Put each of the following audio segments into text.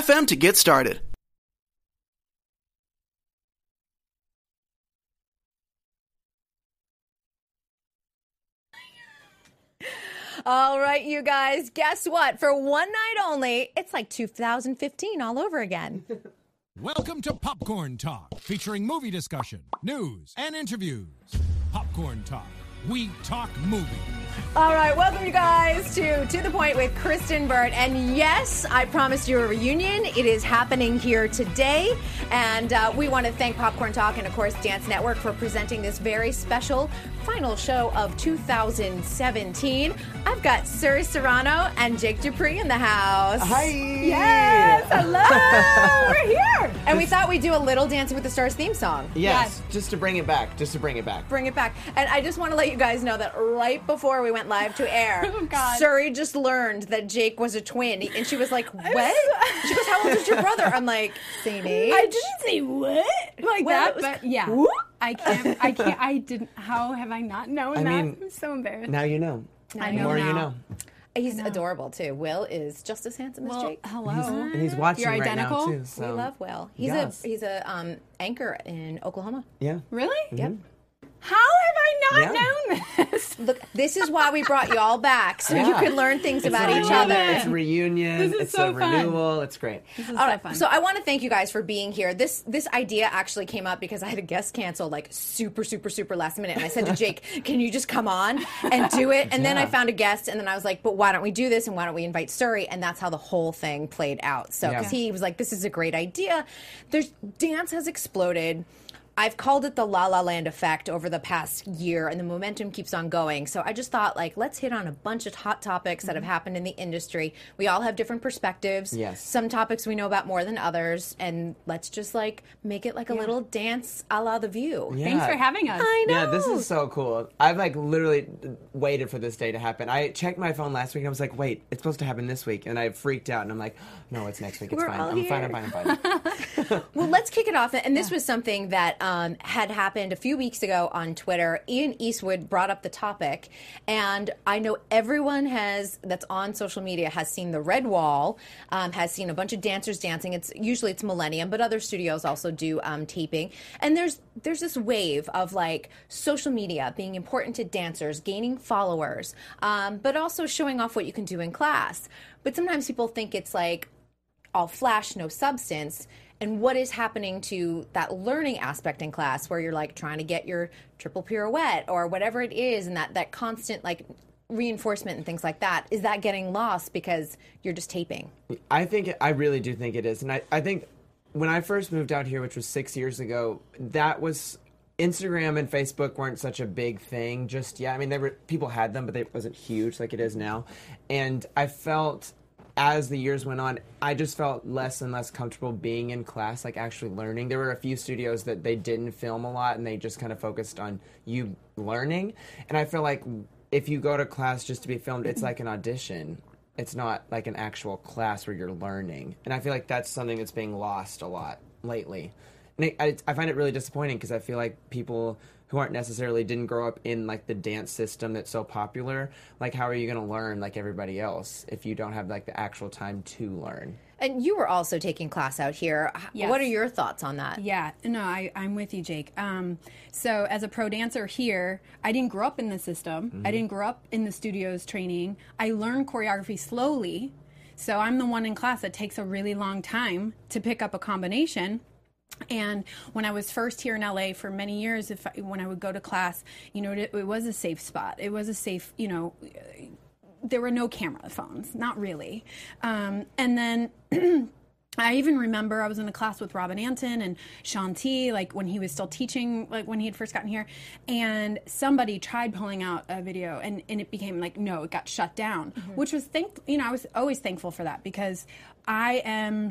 to get started. All right, you guys, guess what? For one night only, it's like 2015 all over again. Welcome to Popcorn Talk, featuring movie discussion, news, and interviews. Popcorn Talk, we talk movies. All right, welcome you guys to To the Point with Kristyn Burtt. And yes, I promised you a reunion. It is happening here today. And uh, we want to thank Popcorn Talk and, of course, Dance Network for presenting this very special final show of 2017. I've got Suri Serrano and Jake Dupree in the house. Hi. Yes, hello. We're here. And we thought we'd do a little Dancing with the Stars theme song. Yes, just to bring it back, just to bring it back. Bring it back. And I just want to let you guys know that right before we went live to air, Oh, God. Suri just learned that Jake was a twin. And she was like, What? She goes, How old is your brother? I'm like, Same age. I didn't say what like Well, that, was- but yeah, Whoop. I can't. I can't. I didn't. How have I not known I that? mean, I'm so embarrassed. Now you know. I The know more you know. He's adorable too. Will is just as handsome as Jake. hello. And he's watching You're right identical? now too. So. we love Will. He's yes. a he's a um, anchor in Oklahoma. Yeah. Really? Yep. How have I not Yeah. known this? Look, this is why we brought you all back so you Yeah. could learn things about each reunion, other. It's a reunion. This is it's so a fun. renewal. It's great. This is All so right, fun. so I want to thank you guys for being here. This this idea actually came up because I had a guest cancel like super super super last minute, and I said to Jake, "Can you just come on and do it?" And then I Yeah. found a guest, and then I was like, "But why don't we do this? And why don't we invite Suri?" And that's how the whole thing played out. So 'cause Yeah. he was like, "This is a great idea." There's dance has exploded. I've called it the La La Land effect over the past year, and the momentum keeps on going. So I just thought, like, let's hit on a bunch of hot topics that have mm-hmm. happened in the industry. We all have different perspectives. Yes. Some topics we know about more than others, and let's just like make it like a little dance a la The View. Yeah. Thanks for having us. I know. Yeah, this is so cool. I've like literally waited for this day to happen. I checked my phone last week and I was like, wait, it's supposed to happen this week. And I freaked out and I'm like, no, it's next week. It's We're fine. all I'm fine. I'm fine. I'm fine. Well, let's kick it off. And this was something that um, had happened a few weeks ago on Twitter. Ian Eastwood brought up the topic, and I know everyone has that's on social media has seen the Red Wall, um, has seen a bunch of dancers dancing. It's usually it's Millennium, but other studios also do um, taping. And there's there's this wave of like social media being important to dancers, gaining followers, um, but also showing off what you can do in class. But sometimes people think it's like all flash, no substance. And what is happening to that learning aspect in class where you're like trying to get your triple pirouette or whatever it is, and that, that constant like reinforcement and things like that? Is that getting lost because you're just taping? I think I really do think it is, and I, I think when I first moved out here, which was six years ago, that was Instagram and Facebook weren't such a big thing just yet. I mean, they were people had them, but it wasn't huge like it is now. And I felt as the years went on, I just felt less and less comfortable being in class, like actually learning. There were a few studios that they didn't film a lot and they just kind of focused on you learning. And I feel like if you go to class just to be filmed, it's like an audition. It's not like an actual class where you're learning. And I feel like that's something that's being lost a lot lately. And I, I, I find it really disappointing because I feel like people who aren't necessarily didn't grow up in like the dance system that's so popular like how are you going to learn like everybody else if you don't have like the actual time to learn And you were also taking class out here. H- Yes. What are your thoughts on that? Yeah, no, I, I'm with you, Jake. Um, so, as a pro dancer here, I didn't grow up in the system. I didn't grow up in the studios training. I learned choreography slowly. So, I'm the one in class that takes a really long time to pick up a combination. And when I was first here in LA for many years, if I, when I would go to class, you know, it, it was a safe spot. It was a safe, you know, there were no camera phones, not really. Um, and then I even remember I was in a class with Robin Antin and Shaun T, like when he was still teaching, like when he had first gotten here, and somebody tried pulling out a video, and, and it became like no, it got shut down, which was thank you know I was always thankful for that because I am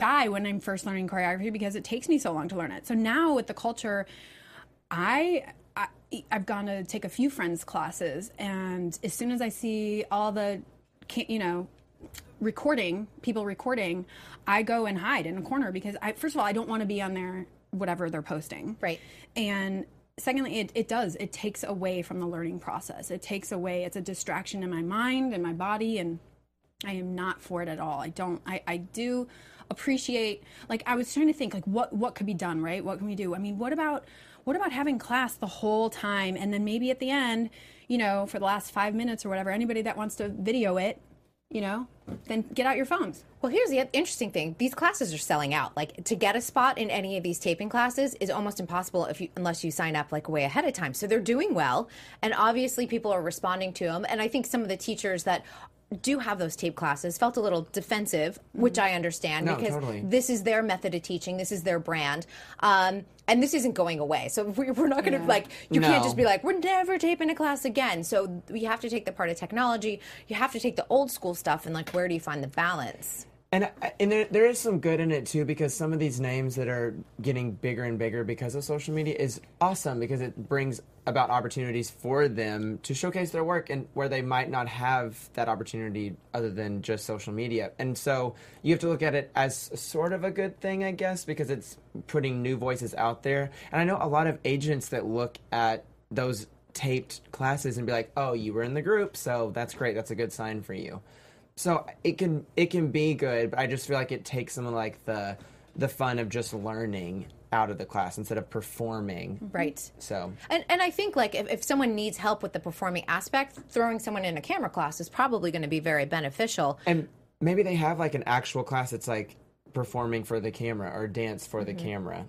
Shy when I'm first learning choreography because it takes me so long to learn it. So now with the culture, I, I I've gone to take a few friends' classes, and as soon as I see all the, you know, recording people recording, I go and hide in a corner because I first of all I don't want to be on their whatever they're posting. Right. And secondly, it, it does. It takes away from the learning process. It takes away, it's a distraction in my mind and my body, and I am not for it at all. I don't, I, I do appreciate, like, I was trying to think, like, what, what could be done, right? What can we do? I mean, what about, what about having class the whole time and then maybe at the end, you know, for the last five minutes or whatever, anybody that wants to video it, you know, then get out your phones. Well, here's the interesting thing: these classes are selling out. Like to get a spot in any of these taping classes is almost impossible if you unless you sign up like way ahead of time. So they're doing well, and obviously people are responding to them. And I think some of the teachers that do have those tape classes felt a little defensive, which I understand No, because totally. this is their method of teaching, this is their brand, um, and this isn't going away. So we- we're not going to like you can't just be like we're never taping a class again. So we have to take the part of technology, you have to take the old school stuff, and like where do you find the balance? And and there, there is some good in it too because some of these names that are getting bigger and bigger because of social media is awesome because it brings about opportunities for them to showcase their work and where they might not have that opportunity other than just social media. And so you have to look at it as sort of a good thing, I guess, because it's putting new voices out there. And I know a lot of agents that look at those taped classes and be like, "Oh, you were in the group, so that's great. That's a good sign for you." So it can it can be good, but I just feel like it takes some of like the the fun of just learning out of the class instead of performing. Right. So And, and I think like if, if someone needs help with the performing aspect, throwing someone in a camera class is probably going to be very beneficial. and maybe they have like an actual class that's like performing for the camera or dance for the mm-hmm. camera.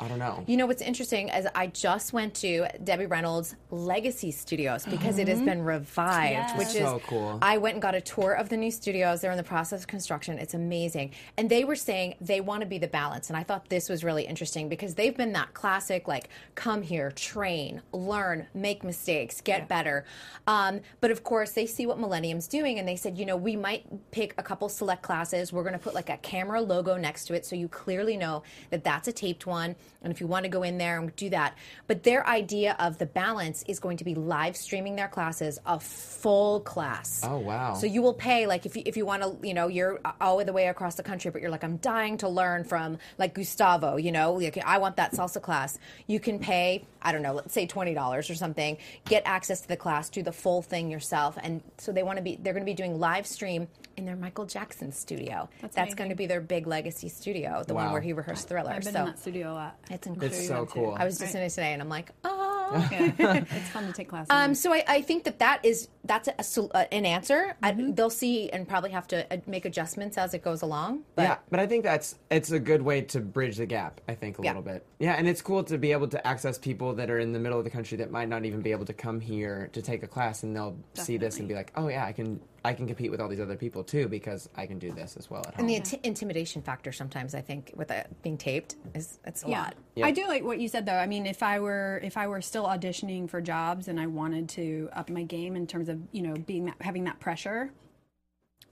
I don't know. You know what's interesting is I just went to Debbie Reynolds' Legacy Studios because it has been revived, Yes. which is So cool. I went and got a tour of the new studios. They're in the process of construction. It's amazing. And they were saying they want to be the balance. And I thought this was really interesting because they've been that classic like come here, train, learn, make mistakes, get better. Um, but of course, they see what Millennium's doing and they said, you know, we might pick a couple select classes. We're going to put like a camera logo next to it so you clearly know that that's a taped one. And if you want to go in there and do that. But their idea of the balance is going to be live streaming their classes, a full class. Oh, wow. So you will pay like if you if you want to, you know, you're all the way across the country, but you're like, I'm dying to learn from like Gustavo, you know, like I want that salsa class. You can pay, I don't know, let's say twenty dollars or something, get access to the class, do the full thing yourself. And so they want to be they're gonna be doing live stream in their Michael Jackson studio. That's, amazing. going to be their big legacy studio, the one where he rehearsed thriller. I've been so in that studio a lot. It's incredible. It's so cool. I was just in it today, and I'm like, oh. Yeah. it's fun to take classes. Um, so I, I think that that is that's a, sol- uh, an answer. I, they'll see and probably have to uh, make adjustments as it goes along. But yeah, but I think that's it's a good way to bridge the gap. I think a Yeah. little bit. Yeah, and it's cool to be able to access people that are in the middle of the country that might not even be able to come here to take a class, and they'll see this and be like, "Oh yeah, I can I can compete with all these other people too because I can do this as well at home." and the inti- intimidation factor sometimes I think with it being taped is it's a yeah. lot. I do like what you said though. I mean, if I were if I were still auditioning for jobs and I wanted to up my game in terms of you know being that, having that pressure,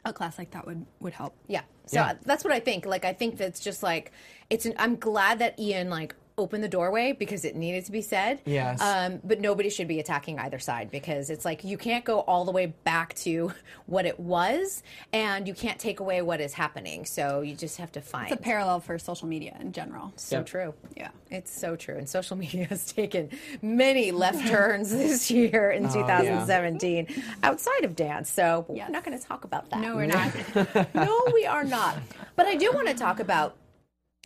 a class like that would would help. Yeah. So Yeah. that's what I think. Like I think that's just like it's. An, I'm glad that Ian like opened the doorway because it needed to be said. Yes. Um, but nobody should be attacking either side because it's like you can't go all the way back to what it was, and you can't take away what is happening. So you just have to find. It's a parallel for social media in general. so Yep. true. Yeah. It's so true. And social media has taken many left turns this year in 2017 outside of dance. So Yes. we're not going to talk about that. No, we're not. no, we are not. But I do want to talk about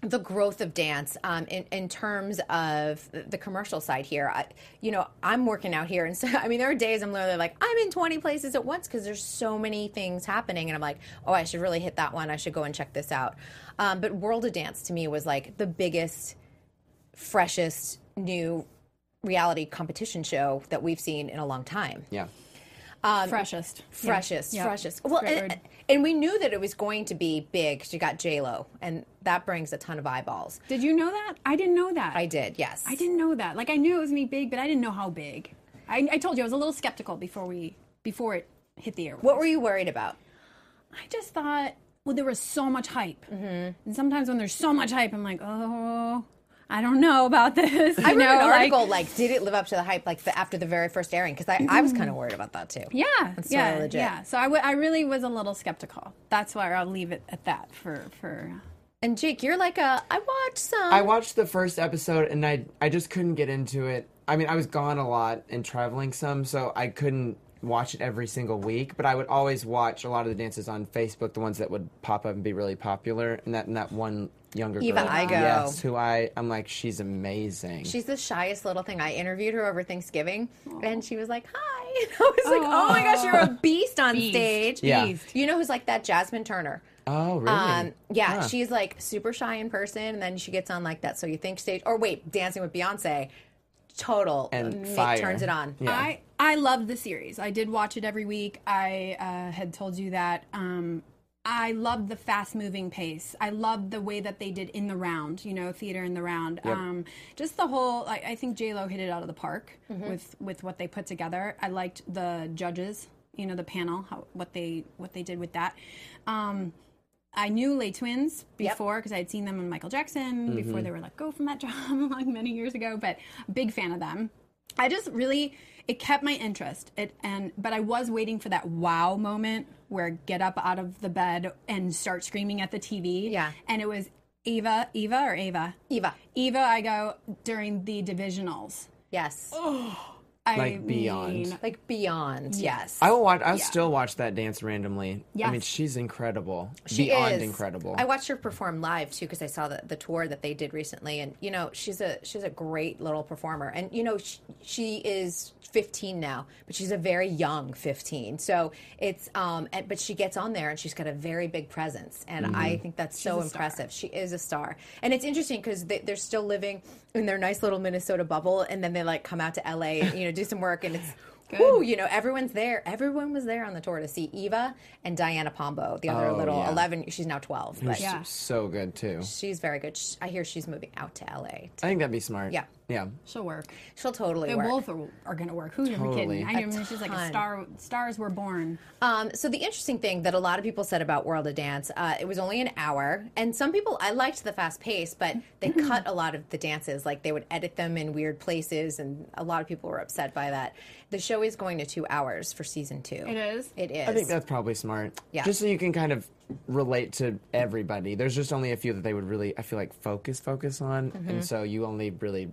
the growth of dance um, in, in terms of the commercial side here. I, you know, I'm working out here, and so I mean, there are days I'm literally like, I'm in 20 places at once because there's so many things happening, and I'm like, oh, I should really hit that one. I should go and check this out. Um, but World of Dance to me was like the biggest, freshest new reality competition show that we've seen in a long time Yeah. freshest. freshest, Yeah. freshest. Well, and, word. And we knew that it was going to be big. 'cause You got J Lo, and that brings a ton of eyeballs. Did you know that? I didn't know that. I did, yes. I didn't know that. Like I knew it was gonna be big, but I didn't know how big. I, I told you I was a little skeptical before we before it hit the air. What were you worried about? I just thought, well, there was so much hype, mm-hmm. and sometimes when there's so much hype, I'm like, oh, I don't know about this. I you read know, an like- article like, did it live up to the hype like the, after the very first airing? Because I, I was kind of worried about that too. yeah, That's yeah, legit. yeah. So I, w- I really was a little skeptical. That's why I'll leave it at that for for. And Jake, you're like a I watched some. I watched the first episode and I I just couldn't get into it. I mean, I was gone a lot and traveling some, so I couldn't watch it every single week. But I would always watch a lot of the dances on Facebook, the ones that would pop up and be really popular. And that and that one younger Eva girl, Igo. yes, who I I'm like, she's amazing. She's the shyest little thing. I interviewed her over Thanksgiving, and she was like, "Hi." And I was like, "Oh my gosh, you're a beast on stage." Yeah. Beast. You know who's like that? Jasmine Turner. oh, really? Um, yeah, Huh. she's like super shy in person, and then she gets on like that. So you think stage, or wait, Dancing with Beyonce, total And ma- fire. turns it on. Yeah. I I loved the series. I did watch it every week. I uh, had told you that. Um, I loved the fast moving pace. I loved the way that they did in the round, you know, theater in the round. Um, just the whole. I, I think J Lo hit it out of the park with with what they put together. I liked the judges, you know, the panel, how, what they what they did with that. Um, I knew Les Twins before because I had seen them on Michael Jackson before they were let go from that job like many years ago. But big fan of them. I just really it kept my interest. It and but I was waiting for that wow moment where get up out of the bed and start screaming at the TV. Yeah. and it was Eva, Eva or Ava, Eva, Eva. Igo during the divisionals. yes, oh. I Like beyond. mean, like beyond, yes. I will watch. I'll Yeah. still watch that dance randomly. I mean, she's incredible. She Beyond is. incredible. I watched her perform live too because I saw the, the tour that they did recently, and you know she's a she's a great little performer, and you know she, she is 15 now, but she's a very young 15. So it's um, and, but she gets on there and she's got a very big presence, and Mm-hmm. I think that's so impressive. She is a star, and it's interesting because they, they're still living in their nice little Minnesota bubble, and then they like come out to LA, and, you know, do some work, and it's. Woo, you know, everyone's there. Everyone was there on the tour to see Eva and Diana Pombo, the other Oh, little yeah. 11. She's now 12, but She's Yeah. so good too. she's very good. Sh- I hear she's moving out to LA. I think that'd be smart. Yeah. Yeah. she'll work. She'll totally work. They work. both are, are going to work. Who's Totally. kidding? I A mean, she's like a star. Stars were born. Um, so the interesting thing that a lot of people said about World of Dance, uh, it was only an hour, and some people I liked the fast pace, but they cut a lot of the dances. Like they would edit them in weird places, and a lot of people were upset by that. The show is going to two hours for season two. It is? It is. I think that's probably smart. Yeah. Just so you can kind of relate to everybody. There's just only a few that they would really, I feel like, focus focus on, Mm-hmm. and so you only really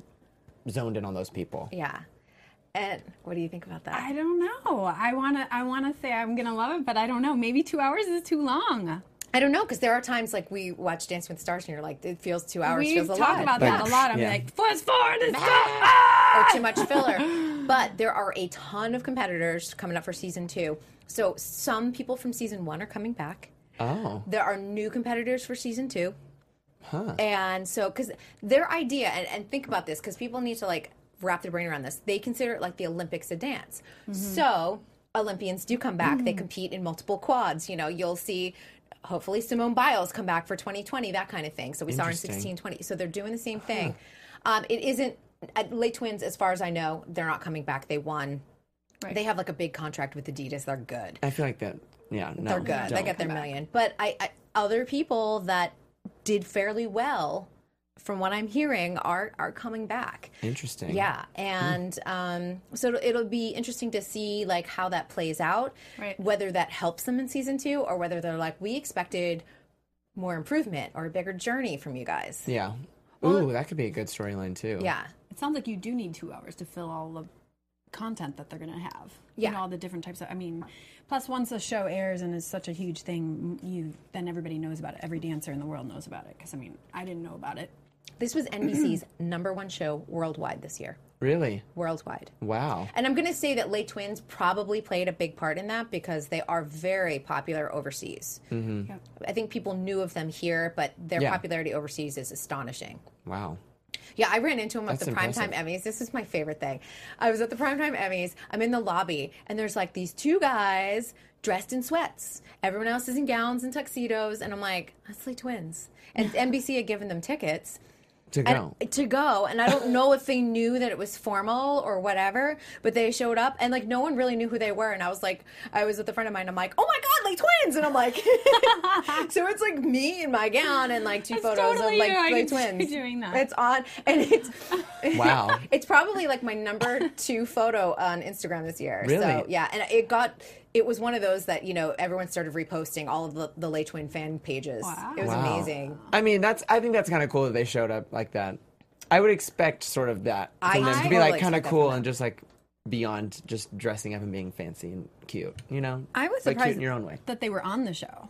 zoned in on those people. yeah. And what do you think about that? I don't know. I want to. I want to say I'm going to love it, but I don't know. Maybe two hours is too long. I don't know because there are times like we watch Dance with the Stars and you're like, it feels two hours. We feels a talk lot. about that a lot. I'm Yeah. like, fast forward and stuff. Ah! or too much filler. But there are a ton of competitors coming up for season two. So some people from season one are coming back. Oh. There are new competitors for season two. Huh. And so, because their idea, and, and think about this, because people need to like wrap their brain around this. They consider it like the Olympics of dance. So Olympians do come back. They compete in multiple quads. You know, you'll see. Hopefully, Simone Biles come back for 2020, that kind of thing. So we saw her in Interesting. 16, 20. So they're doing the same thing. Um, it isn't at Les Twins, as far as I know, they're not coming back. They won. They have like a big contract with Adidas. They're good. I feel like that. Yeah. No. They're good. They get their million. But I, I other people that did fairly well, from what I'm hearing, are are coming back. Interesting. Yeah, and um, so it'll, it'll be interesting to see like how that plays out. Right. Whether that helps them in season two, or whether they're like, we expected more improvement or a bigger journey from you guys. Yeah. Ooh, that could be a good storyline too. Yeah. It sounds like you do need two hours to fill all the content that they're going to have. Yeah. You know, all the different types of. I mean, plus once the show airs and is such a huge thing, you then everybody knows about it. Every dancer in the world knows about it. Because I mean, I didn't know about it. This was NBC's number one show worldwide this year. Really? Worldwide. Wow. And I'm going to say that Les Twins probably played a big part in that because they are very popular overseas. Mm-hmm. I think people knew of them here, but their Yeah. popularity overseas is astonishing. Wow. Yeah, I ran into him at That's the Primetime. Emmys. This is my favorite thing. I was at the Primetime Emmys. I'm in the lobby, and there's like these two guys dressed in sweats. Everyone else is in gowns and tuxedos, and I'm like, that's Les Twins. And NBC had given them tickets. To go. And, to go, and I don't know if they knew that it was formal or whatever, but they showed up, and like no one really knew who they were. And I was like, I was with a friend of mine. I'm like, oh my god, like twins, and I'm like, so it's like me in my gown and like two That's photos totally of like you. Like twins. doing that. It's on, and it's Wow. it's probably like my number two photo on Instagram this year. So Really? yeah, and it got. It was one of those that you know everyone started reposting all of the the Les Twin fan pages. Wow. It was Wow. amazing. I mean, that's. I think that's kind of cool that they showed up like that. I would expect sort of that from I them to be totally like kind of cool and just like beyond just dressing up and being fancy and cute. You know, I was like surprised cute in your own way. that they were on the show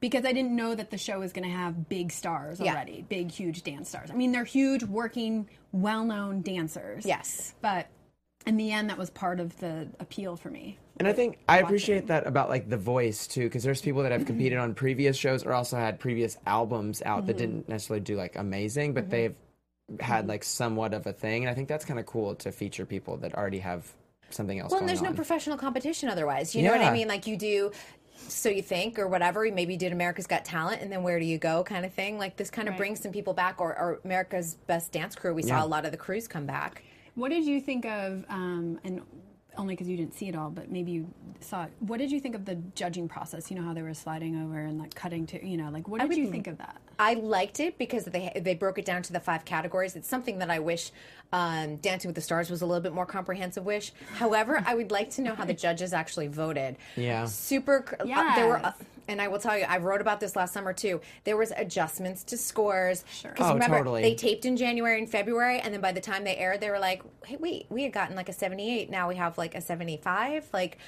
because I didn't know that the show was going to have big stars Yeah. already, big, huge dance stars. I mean, they're huge, working, well-known dancers. Yes. but in the end, that was part of the appeal for me. And I think I appreciate that about like The Voice too, because there's people that have competed on previous shows or also had previous albums out that mm-hmm. didn't necessarily do like amazing, but mm-hmm. they've had mm-hmm. like somewhat of a thing, and I think that's kind of cool to feature people that already have something else. Well, and going there's no professional competition otherwise. You know what I mean? Like you do. So you think, or whatever, you maybe did America's Got Talent, and then where do you go, kind of thing. Like this kind of brings some people back, or, or America's Best Dance Crew. We saw Yeah. a lot of the crews come back. What did you think of, um, and only because you didn't see it all, but maybe you saw it. What did you think of the judging process? You know how they were sliding over and like cutting to, you know, like what did would you think of that? I liked it because they they broke it down to the five categories. It's something that I wish um, Dancing with the Stars was a little bit more comprehensive. Wish, however, I would like to know how the judges actually voted. Yeah. super. cr- uh, there were, uh, Yes. And I will tell you, I wrote about this last summer too. There was adjustments to scores. Sure. Oh, remember, totally. they taped in January and February, and then by the time they aired, they were like, "Hey, wait, we had gotten like a seventy-eight. Now we have like a seventy-five. Like."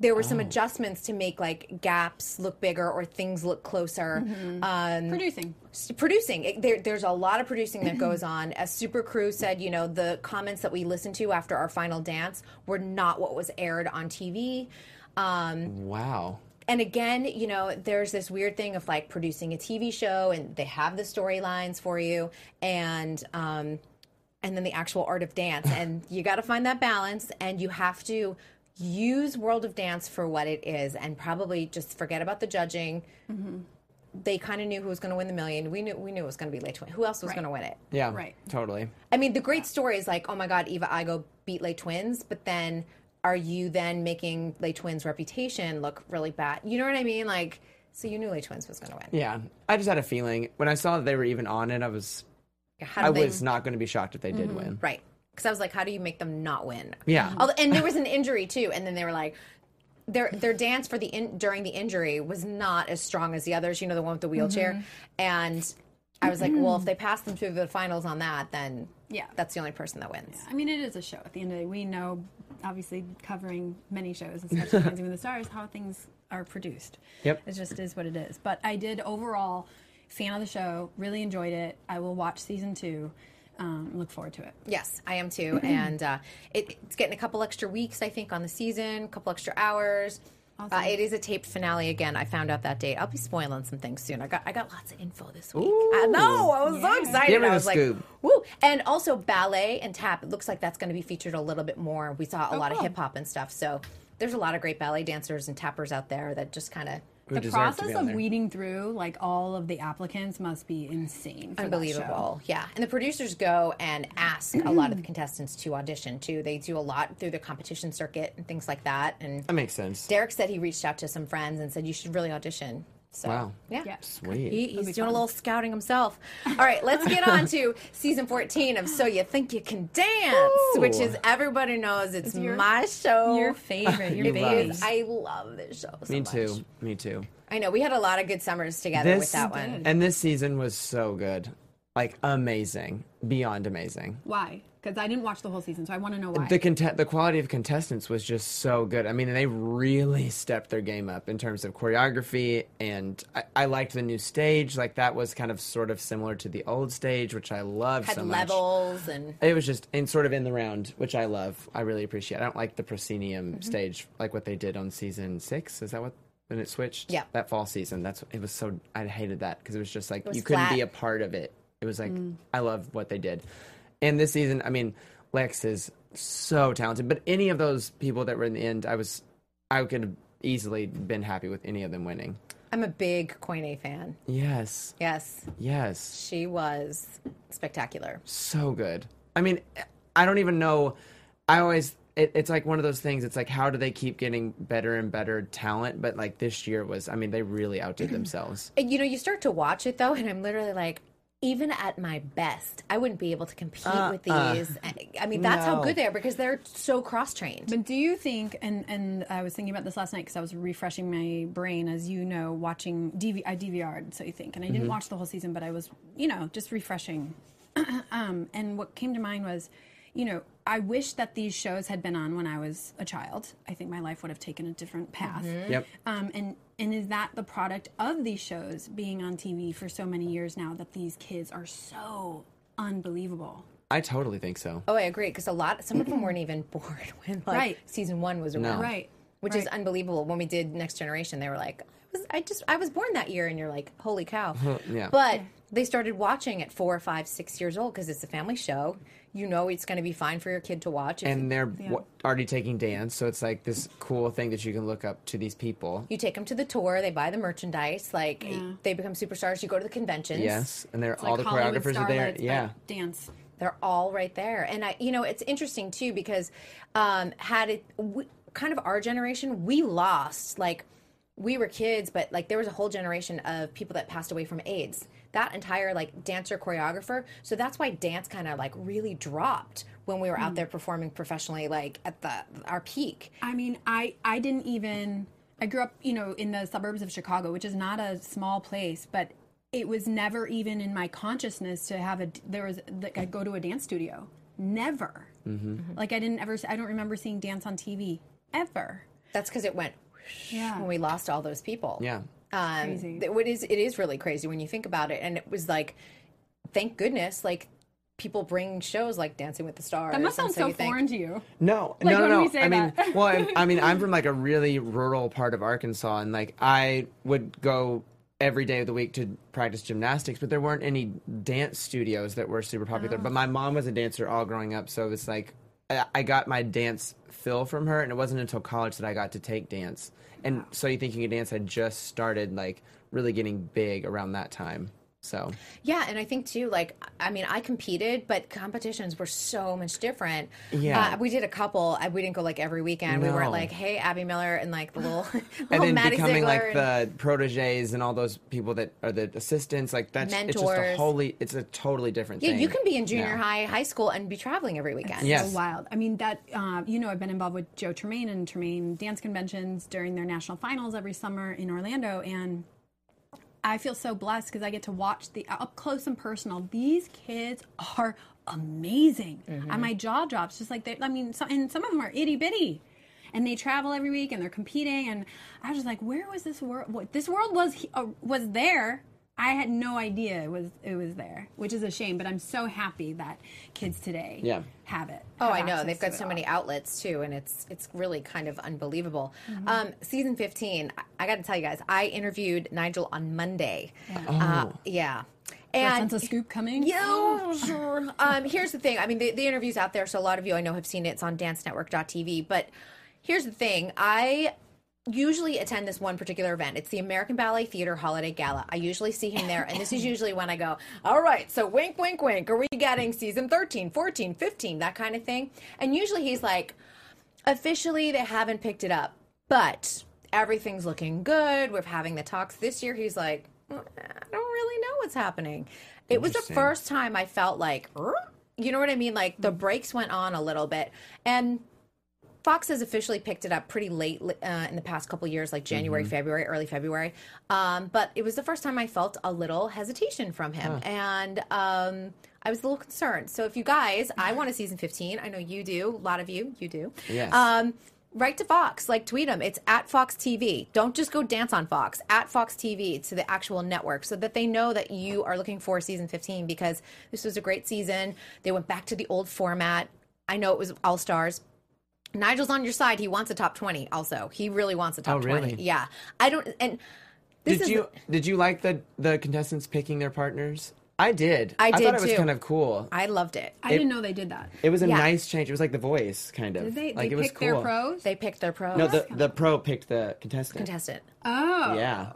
There were Oh. some adjustments to make like gaps look bigger or things look closer. Mm-hmm. Um, Producing. producing it, there, there's a lot of producing that goes on as super crew said you know the comments that we listened to after our final dance were not what was aired on tv um, Wow. And again you know there's this weird thing of like producing a tv show and they have the storylines for you and um, and then the actual art of dance and you got to find that balance and you have to use world of dance for what it is and probably just forget about the judging they kind of knew who was going to win the million we knew we knew it was going to be Les Twin who else was going to win it Yeah. Right. Totally. I mean, the great story is like, oh my God, Eva Igo beat Les Twins, but then are you then making Les Twins' reputation look really bad? You know what I mean? Like, so you knew Les Twins was going to win. Yeah. I just had a feeling when I saw that they were even on it, I was I they- was not going to be shocked if they did mm-hmm. win. right because I was like, how do you make them not win? Yeah. Although, and there was an injury too, and then they were like. Their, their dance for the in, during the injury was not as strong as the others. You know the one with the wheelchair, mm-hmm. and I was like, well, if they pass them through the finals on that, then Yeah. that's the only person that wins. I mean, it is a show. At the end of the day, we know, obviously, covering many shows, especially Dancing with the Stars, how things are produced. Yep. It just is what it is. But I did overall fan of the show. Really enjoyed it. I will watch season two. Um, look forward to it. Yes, I am too. and uh, it, it's getting a couple extra weeks, I think, on the season, a couple extra hours. Uh, it is a taped finale again. I found out that date. I'll be spoiling some things soon. I got I got lots of info this week. I know. I was so excited. Give me I the was like, scoop. woo! And also ballet and tap. It looks like that's going to be featured a little bit more. We saw a Oh, lot of hip hop and stuff. So there's a lot of great ballet dancers and tappers out there that just kind of Who the deserve to process be on of there. weeding through like all of the applicants must be insane. For that show. unbelievable yeah and the producers go and ask a lot of the contestants to audition too they do a lot through the competition circuit and things like that and That makes sense. derek said he reached out to some friends and said you should really audition so Wow. yeah, Yeah. Sweet. He, he's doing a little scouting himself. All right, let's get on to season 14 of So You Think You Can Dance, which is everybody knows it's, your- my show. Your favorite, your You baby. I love this show so Me much. too. Me too. I know. We had a lot of good summers together This with that one. and this season was so good, like amazing, beyond amazing. Why? Because I didn't watch the whole season, so I want to know why. the content, the quality of contestants was just so good. I mean, they really stepped their game up in terms of choreography, and I, I liked the new stage. Like that was kind of sort of similar to the old stage, which I loved Had so much. levels and It was just in sort of in the round, which I love. I really appreciate. I don't like the proscenium Mm-hmm. stage, like what they did on season six. Is that what when it switched? Yeah. that fall season. That's it was so I hated that because it was just like was you couldn't be a part of it. It was like I love what they did, and this season, I mean, Lex is so talented. But any of those people that were in the end, I was, I could have easily been happy with any of them winning. I'm a big Koine fan. Yes, Yes, yes. she was spectacular. so good. I mean, I don't even know. I always it, it's like one of those things. It's like how do they keep getting better and better talent? But like this year was, I mean, they really outdid themselves. And, You know, you start to watch it though, and I'm literally like, even at my best, I wouldn't be able to compete with these. I mean, that's how good they are because they're so cross trained. But do you think, and, and I was thinking about this last night because I was refreshing my brain, as you know, watching DV, I DVR'd, so you think, and I didn't watch the whole season, but I was, you know, just refreshing. um, and what came to mind was, you know, I wish that these shows had been on when I was a child. I think my life would have taken a different path. Yep. Um, and and is that the product of these shows being on TV for so many years now that these kids are so unbelievable? I totally think so. Oh, I agree because a lot, some of them weren't even born when like Right. season one was around, Right. Which is unbelievable. When we did Next Generation, they were like, I, was, I just I was born that year, and you're like, holy cow! yeah. But they started watching at four, five, six years old because it's a family show. You know, it's going to be fine for your kid to watch. If And they're w- already taking dance, so it's like this cool thing that you can look up to these people. you take them to the tour, they buy the merchandise, like they become superstars. You go to the conventions. Yes, and they're It's all like the Hollywood choreographers are there. Yeah, dance. They're all right there. And I, you know, it's interesting too because um, had it we, kind of our generation, we lost like we were kids, but like there was a whole generation of people that passed away from AIDS. That entire like dancer choreographer. So that's why dance kind of like really dropped when we were out there performing professionally, like at the our peak. I mean, I I didn't even. I grew up, you know, in the suburbs of Chicago, which is not a small place, but it was never even in my consciousness to have a. There was like I go to a dance studio. Never. Mm-hmm. Like I didn't ever. I don't remember seeing dance on TV ever. That's because it went Yeah. when we lost all those people. yeah. Um, Crazy. th- What is it is really crazy when you think about it, and it was like, thank goodness, like people bring shows like Dancing with the Stars. That must sound so you think- foreign to you. No, Like, no, when no, we no. say I mean, that. well, I'm, I mean, I'm from like a really rural part of Arkansas, and like I would go every day of the week to practice gymnastics, but there weren't any dance studios that were super popular. Oh. But my mom was a dancer all growing up, so it's like I, I got my dance fill from her, and it wasn't until college that I got to take dance. And so you think you could dance had just started like really getting big around that time. So Yeah, and I think too, like, I mean, I competed, but competitions were so much different. Yeah. uh, we did a couple. I, we didn't go like every weekend. We weren't like, hey, Abby Miller, and like the little, and then Maddie becoming Ziegler like and- the proteges and all those people that are the assistants like that's Mentors. it's just a Mentors. wholly it's a totally different yeah, thing you can be in junior Yeah. high, high school, and be traveling every weekend. Yes. so wild. I mean, that uh, you know, I've been involved with Joe Tremaine and Tremaine dance conventions during their national finals every summer in Orlando, and I feel so blessed because I get to watch the up close and personal. These kids are amazing, and my jaw drops. Just like they, I mean, so, and some of them are itty bitty. And they travel every week, and they're competing. And I was just like, "Where was this world? What, this world was uh, was there. I had no idea it was it was there, which is a shame. But I'm so happy that kids today Yeah. have it. Oh, I know. They've got it so all. many outlets too, and it's it's really kind of unbelievable. Mm-hmm. Um, season fifteen. I, I got to tell you guys, I interviewed Nigel on Monday. Yeah. Uh, yeah. Got a And sense of scoop coming. Yeah, sure. um, here's the thing. I mean, the, the interview's out there, so a lot of you I know have seen it. It's on dancenetwork.tv. But here's the thing. I usually attend this one particular event. It's the American Ballet Theater Holiday Gala. I usually see him there, and this is usually when I go, all right, so wink, wink, wink. Are we getting season 13, 14, 15, that kind of thing? And usually he's like, officially, they haven't picked it up, but everything's looking good. We're having the talks this year. He's like, "Mm, I don't really know what's happening. It was the first time I felt like, you know what I mean? Like the brakes went on a little bit. And Fox has officially picked it up pretty late uh, in the past couple years, like January, February, early February. Um, but it was the first time I felt a little hesitation from him, and um, I was a little concerned. So if you guys, I want a season 15. I know you do. A lot of you, you do. Yes. Um, write to Fox, like tweet them. It's at Fox TV. Don't just go dance on Fox. At Fox TV to the actual network, so that they know that you are looking for season 15 because this was a great season. They went back to the old format. I know it was All Stars. Nigel's on your side. He wants a top 20. Also, he really wants a oh, top Oh, really? 20. Yeah, I don't. And this Did is you did you like the the contestants picking their partners? I did. I did thought it was too. kind of cool. I loved it. I didn't know they did that. It was a Yeah. nice change. It was like the voice kind of. Did they? like they it was picked cool. their pros. They picked their pros. No, the the pro picked the contestant. contestant. oh, Yeah.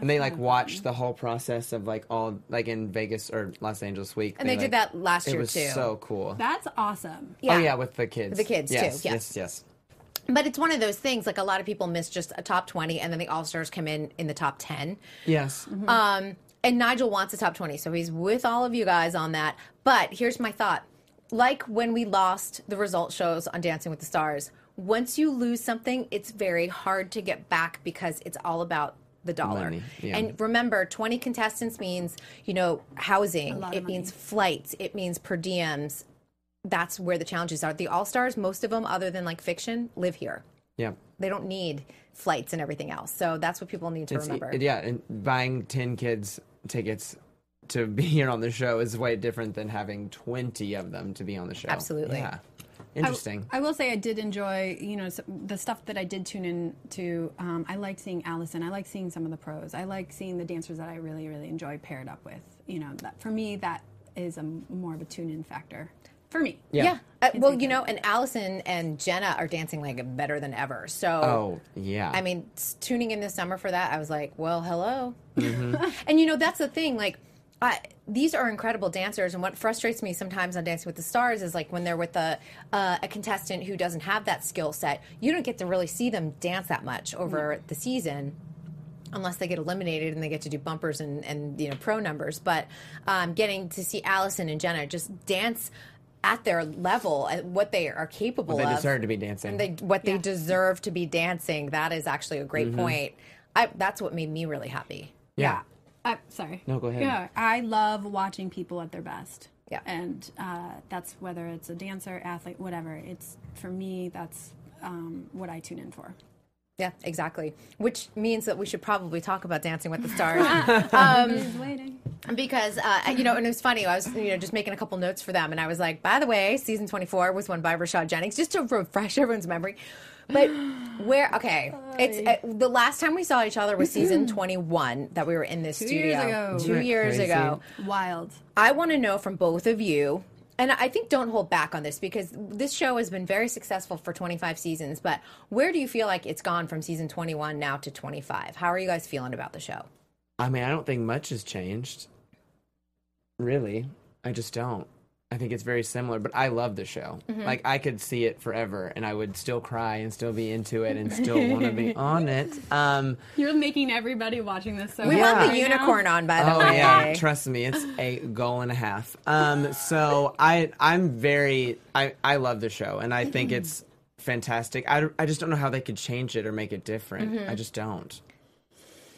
And they like watched the whole process of like all like in Vegas or Los Angeles week. And they did that last year it year, was too. so cool. That's awesome. Yeah. Oh yeah, with the kids. The kids, too, yes, yes. Yes, yes. But it's one of those things. Like a lot of people miss just a top twenty, and then the All Stars come in in the top ten. Yes. Um, and Nigel wants a top 20, so he's with all of you guys on that. But here's my thought. Like when we lost the result shows on Dancing with the Stars, once you lose something, it's very hard to get back because it's all about the dollar. Money, yeah. And remember, 20 contestants means, you know, housing, it money. means flights, it means per diems. That's where the challenges are. The All Stars, most of them, other than like Fik-Shun, live here. Yeah. They don't need flights and everything else. So that's what people need to It's, remember. yeah, and buying ten kids tickets to be here on the show is way different than having twenty of them to be on the show. Absolutely. Yeah. I- Interesting. I, will say I did enjoy, you know, the stuff that I did tune in to. Um, I liked seeing Allison. I like seeing some of the pros. I like seeing the dancers that I really, really enjoy paired up with. You know, that for me that is a more of a tune in factor for me. Yeah. Yeah. Uh, well, you know, and Allison and Jenna are dancing like better than ever. So, oh yeah. I mean, tuning in this summer for that, I was like, well, hello. Mm-hmm. and you know, that's the thing. Like, I, these are incredible dancers, and what frustrates me sometimes on Dancing with the Stars is like when they're with a uh, a contestant who doesn't have that skill set, you don't get to really see them dance that much over the season unless they get eliminated and they get to do bumpers and, and you know pro numbers. But um, getting to see Allison and Jenna just dance at their level, at what they are capable What they of, deserve to be dancing. and they what they deserve to be dancing. That is actually a great Mm-hmm. point. I, that's what made me really happy. yeah. Uh, sorry. No, go ahead. Yeah, I love watching people at their best. Yeah. and uh, that's whether it's a dancer, athlete, whatever. It's for me. That's um, what I tune in for. Yeah, exactly. Which means that we should probably talk about Dancing with the Stars. Everybody's waiting. because uh, you know, and it was funny. I was you know just making a couple notes for them, and I was like, by the way, season twenty four was won by Rashad Jennings, just to refresh everyone's memory. But where? Okay, it's uh, the last time we saw each other was season twenty one that we were in this Two studio years ago. two Isn't that years crazy? ago. Wild. I want to know from both of you, and I think don't hold back on this because this show has been very successful for 25 seasons. But where do you feel like it's gone from season 21 now to 25? How are you guys feeling about the show? I mean, I don't think much has changed. Really, I just don't. I think it's very similar, but I love the show. Mm-hmm. Like I could see it forever, and I would still cry and still be into it and still want to be on it. Um, You're making everybody watching this so. We Yeah. want the right now. unicorn on, by the oh way. Oh yeah, trust me, it's a goal and a half. Um, so I I'm very I I love the show, and I think it's fantastic. I, I just don't know how they could change it or make it different. Mm-hmm. I just don't.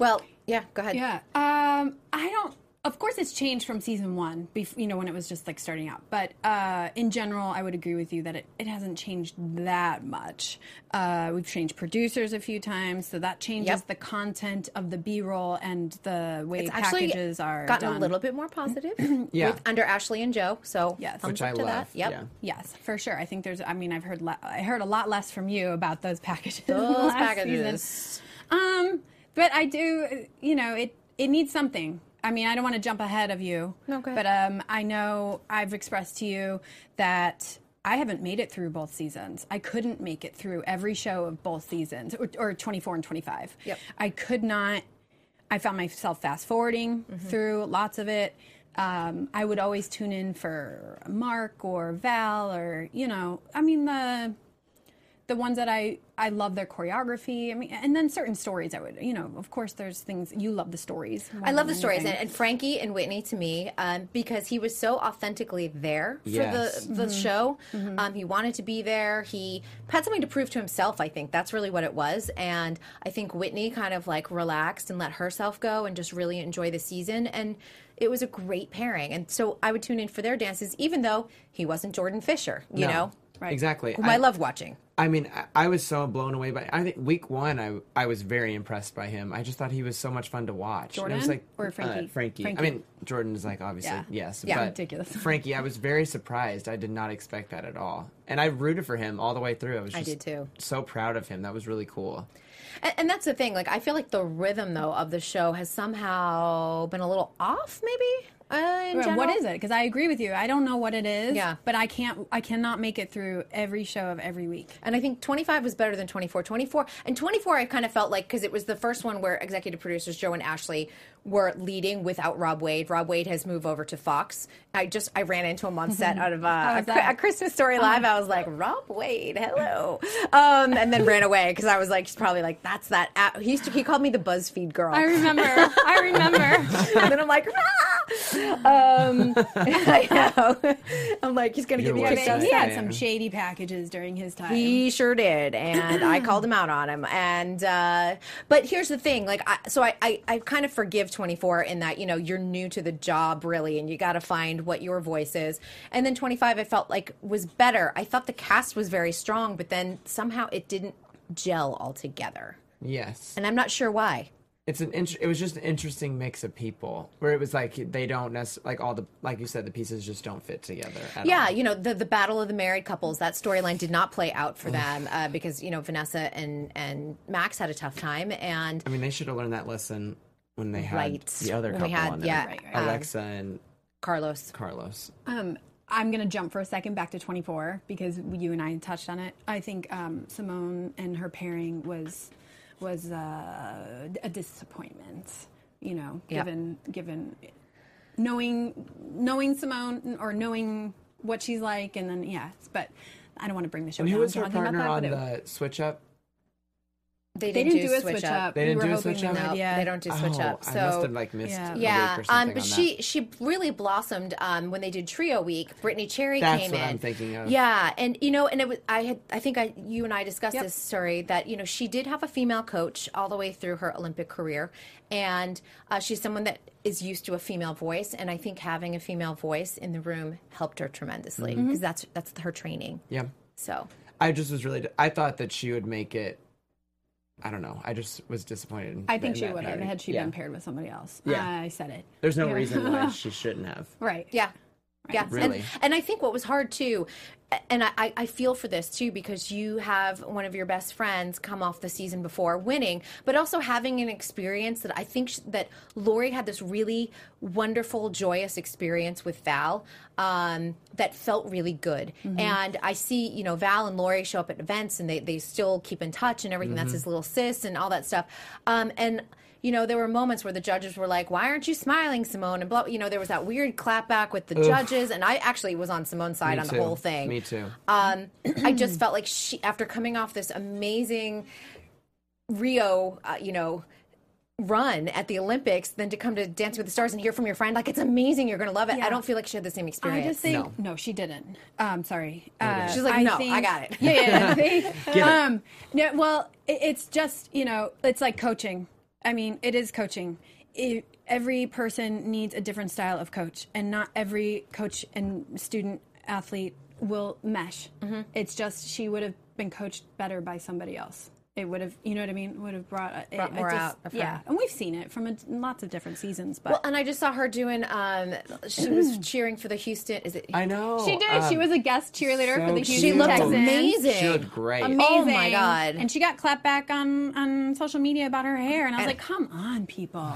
Well, yeah, go ahead. Yeah. Um, I don't. Of course, it's changed from season one. Bef- you know, when it was just like starting out. But uh, in general, I would agree with you that it, it hasn't changed that much. Uh, we've changed producers a few times, so that changes Yep. the content of the B-roll and the way It's actually packages are gotten done. a little bit more positive Yeah. with, under Ashley and Joe. So Yes. thumbs Which up I to love. that. Yep. Yeah. Yes, for sure. I think there's. I mean, I've heard. Le- I heard a lot less from you about those packages. Those last season. packages. Um, but I do. You know, it it needs something. I mean, I don't want to jump ahead of you. Ahead. But um, I know I've expressed to you that I haven't made it through both seasons. I couldn't make it through every show of both seasons, or, or 24 and 25. Yep. I could not. I found myself fast forwarding Mm-hmm. through lots of it. Um, I would always tune in for Mark or Val or you know, I mean the the ones that I I love their choreography. I mean, and then certain stories I would, you know, of course, there's things you love the stories. I love the stories and, and Frankie and Witney to me um, because he was so authentically there for Yes. the the Mm-hmm. show. Um, he wanted to be there. He had something to prove to himself. I think that's really what it was. And I think Witney kind of like relaxed and let herself go and just really enjoy the season. And it was a great pairing. And so I would tune in for their dances, even though he wasn't Jordan Fisher. You No. know, Right. Exactly. whom I, love watching. I mean, I, I was so blown away by. I think week one, I I was very impressed by him. I just thought he was so much fun to watch. And it was Jordan like, or Frankie? Uh, Frankie. Frankie. I mean, Jordan is like obviously Yeah. yes, Yeah. but Ridiculous. Frankie, I was very surprised. I did not expect that at all, and I rooted for him all the way through. I was I did too. So proud of him. That was really cool. And, and that's the thing. Like, I feel like the rhythm, though, of the show has somehow been a little off, maybe. Uh, in general. is it? Because I agree with you. I don't know what it is. Yeah. But I can't. I cannot make it through every show of every week. And I think 25 was better than 24. 24 and 24, I kind of felt like because it was the first one where executive producers Joe and Ashley were leading without Rob Wade. Rob Wade has moved over to Fox. I just I ran into him on set out of uh, a, was Chri- that? a Christmas Story live. I was like Rob Wade, hello, um, and then ran away because I was like he's probably like that's that. a he used to he called me the BuzzFeed girl. I remember. I remember. and then I'm like, ah! um, I know. I'm like, he's gonna You're get me worse kicked out. He had some shady packages during his time. He sure did, and I called him out on him. And uh, but here's the thing, like, I, so I, I I kind of forgive 24 in that you know you're new to the job really, and you got to find what your voice is. And then 25, I felt like was better. I thought the cast was very strong, but then somehow it didn't gel altogether, Yes, and I'm not sure why. it's an. Int- it was just an interesting mix of people where it was like they don't necessarily like all the like you said the pieces just don't fit together. At Yeah, all. you know the the battle of the married couples. That storyline did not play out for them uh, because you know Vanessa and and Max had a tough time, and I mean they should have learned that lesson when they had Right. the other When we couple had- on there. yeah, Right, right. Alexa and Carlos. Carlos. Um, I'm going to jump for a second back to 24 because you and I touched on it. I think um, Simone and her pairing was was uh, a disappointment. You know, Yep. given given knowing knowing Simone or knowing what she's like, and then yeah. But I don't want to bring the show And down. who was her talking about partner on but it- the switch up? They They didn't, didn't do a switch up. They We didn't were do a hoping switch they up? would, No, yeah. they don't do switch oh, up. I So must have like missed Yeah. a yeah, week or um, but on she that. she really blossomed um, when they did Trio Week. Brittany Cherry That's came what in. I'm thinking of. Yeah, and you know, and it was I had I think I you and I discussed Yep. this story that you know she did have a female coach all the way through her Olympic career, and uh, she's someone that is used to a female voice, and I think having a female voice in the room helped her tremendously Mm-hmm. because that's that's her training. Yeah. So I just was really. I thought that she would make it. I don't know. I just was disappointed. I think she would have had she yeah. been paired with somebody else. Yeah. I said it. There's no Yeah. reason why she shouldn't have. Right. Yeah. Yeah, Really? and, and I think what was hard too, and I, I- I feel for this too because you have one of your best friends come off the season before winning, but also having an experience that I think sh- that Lori had this really wonderful, joyous experience with Val um, that felt really good. And I see, you know, Val and Lori show up at events and they, they still keep in touch and everything. That's his little sis and all that stuff. Um, and you know, there were moments where the judges were like, "Why aren't you smiling, Simone?" And blah. You know, there was that weird clapback with the judges, and I actually was on Simone's side Me on too. the whole thing. Me too. Um, I just felt like she, after coming off this amazing Rio, uh, you know, run at the Olympics, then to come to Dance with the Stars and hear from your friend, like it's amazing, you're going to love it. Yeah. I don't feel like she had the same experience. I just think No. no, she didn't. Um, sorry. Uh, She's like, I "No, I got it." Yeah, yeah. I think- um, no, well, it, it's just you know, it's like coaching. I mean, it is coaching. It, every person needs a different style of coach, and not every coach and student athlete will mesh. Mm-hmm. It's just she would have been coached better by somebody else. It would have, you know what I mean? Would have brought, it, Brought it more just- out of her. Yeah, and we've seen it from a, lots of different seasons. But well, and I just saw her doing. Um, she was cheering for the Houston. Is it? I know. She did. she um, was a guest cheerleader so for the cute. Houston She looked Texans. amazing. She looked great. Amazing. Oh my God. And she got clapped back on on social media about her hair, and I was And- like, "Come on, people!"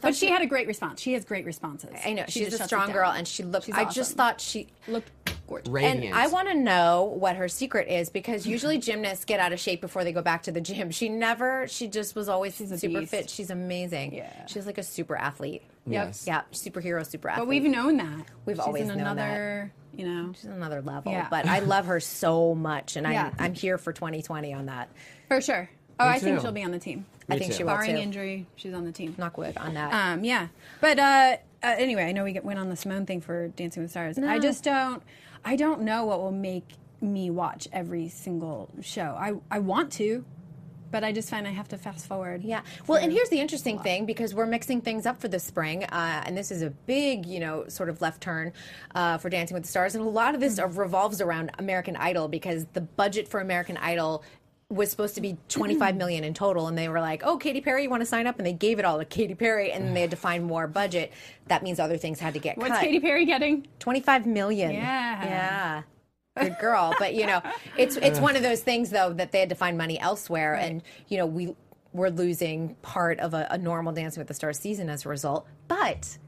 But she, she- had a great response. She has great responses. I know She she's a strong girl, and she looked. She's I just thought she looked gorgeous. Radiant. And I want to know what her secret is because usually gymnasts get out of shape before they go back to the gym. She never, she just was always a super fit. She's amazing. Yeah. She's like a super athlete. Yes. Yeah, superhero, super athlete. But we've known that. We've She's always in known another, You know, She's another level, Yeah. but I love her so much, and I'm Yeah. I'm here for 2020 on that. for sure. Oh, I think she'll be on the team. I think too. she will Barring too. injury, she's on the team. Knock wood on that. Um, yeah, but uh, uh, anyway, I know we get, went on the Simone thing for Dancing with Stars. I just don't, I don't know what will make me watch every single show. I I want to, but I just find I have to fast forward. Yeah. Well, and here's the interesting thing because we're mixing things up for the spring, uh, and this is a big, you know, sort of left turn uh, for Dancing with the Stars, and a lot of this uh, revolves around American Idol because the budget for American Idol was supposed to be 25 million in total and they were like oh Katy Perry you want to sign up and they gave it all to Katy Perry and then they had to find more budget that means other things had to get cut. What's cut Katy Perry getting? 25 million. Yeah. Yeah. Good girl. but you know, it's it's one of those things though that they had to find money elsewhere and you know, we we're losing part of a, a normal Dancing with the Stars season as a result. But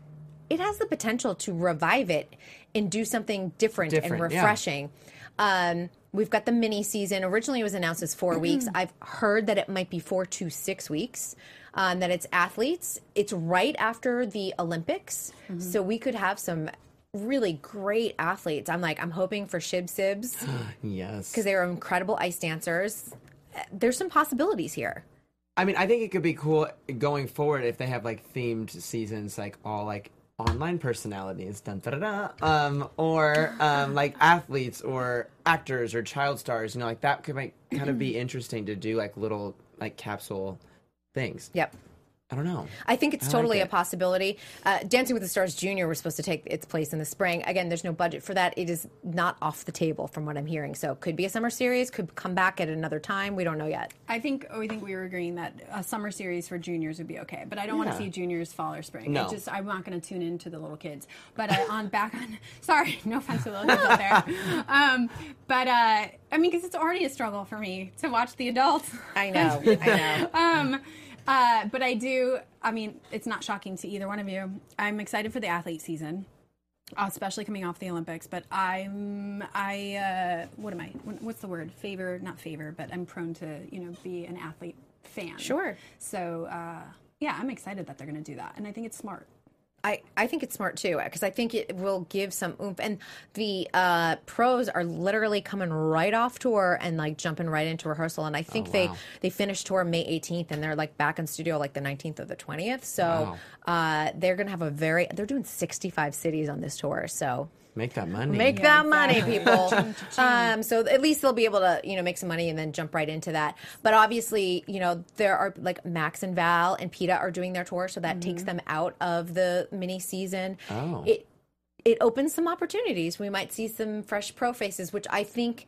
it has the potential to revive it and do something different, and Different, yeah. refreshing. Um, we've got the mini season. Originally, it was announced as four weeks. I've heard that it might be four to six weeks. Um, that it's athletes. It's right after the Olympics, so we could have some really great athletes. I'm like, I'm hoping for Shib Sibs Yes. because they are incredible ice dancers. There's some possibilities here. I mean, I think it could be cool going forward if they have like themed seasons, like all like online personalities, dun, da, da, da, um, or um, like athletes or actors or child stars. You know, like that could like kind of be interesting to do, like little like capsule things. Yep. I don't know. I think it's I like totally a possibility. Uh, Dancing with the Stars Junior was supposed to take its place in the spring. Again, there's no budget for that. It is not off the table from what I'm hearing. So could be a summer series, could come back at another time. We don't know yet. I think oh, I think we were agreeing that a summer series for juniors would be okay, but I don't want to see juniors fall or spring. No. I just I'm not going to tune into the little kids. But uh, on back on, sorry, no offense to the little kids out there, um, but uh, I mean, because it's already a struggle for me to watch the adults. I know. I know. um, uh, but I do. I mean, it's not shocking to either one of you. I'm excited for the athlete season, especially coming off the Olympics. But I'm, I, uh, what am I? What's the word? Favor, not favor, but I'm prone to, you know, be an athlete fan. Sure. So, uh, yeah, I'm excited that they're going to do that, and I think it's smart. I, I think it's smart too because I think it will give some oomph. And the uh, pros are literally coming right off tour and like jumping right into rehearsal. And I think Oh, they wow. they finished tour May 18th and they're like back in studio like the 19th or the 20th. So uh, they're gonna have a very they're doing 65 cities on this tour. So Make that money. make that money, people. um, so at least they'll be able to, you know, make some money and then jump right into that. But obviously, you know, there are like Max and Val and Peta are doing their tour, so that takes them out of the mini season. Oh. It it opens some opportunities. We might see some fresh pro faces, which I think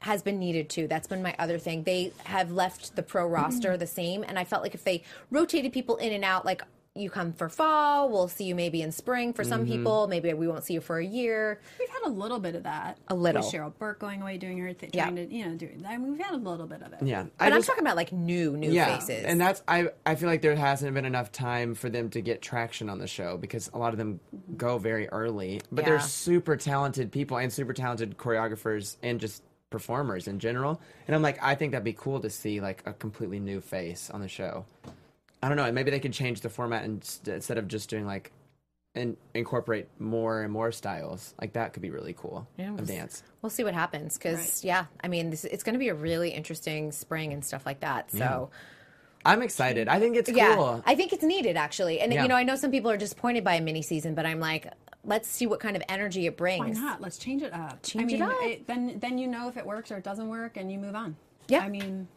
has been needed too. That's been my other thing. They have left the pro roster the same, and I felt like if they rotated people in and out, like you come for fall, we'll see you maybe in spring for some mm-hmm. people. Maybe we won't see you for a year. We've had a little bit of that. A little. With Cheryl Burke going away, doing her thing, Yeah. trying to, you know, do. I mean, we've had a little bit of it. Yeah. But I I'm just- talking about like new, new yeah, faces. and that's I. I feel like there hasn't been enough time for them to get traction on the show because a lot of them go very early. But Yeah. they're super talented people and super talented choreographers and just performers in general. And I'm like, I think that'd be cool to see like a completely new face on the show. I don't know. and Maybe they could change the format and st- instead of just doing like and incorporate more and more styles. Like that could be really cool Yeah, we'll of s- dance. We'll see what happens because, Right. yeah, I mean, this, it's going to be a really interesting spring and stuff like that. So, I'm excited. I think it's yeah, cool. I think it's needed actually. And Yeah. you know, I know some people are disappointed by a mini season, but I'm like, let's see what kind of energy it brings. Why not? Let's change it up. Change I it mean, up. then then you know if it works or it doesn't work, and you move on. Yeah. I mean,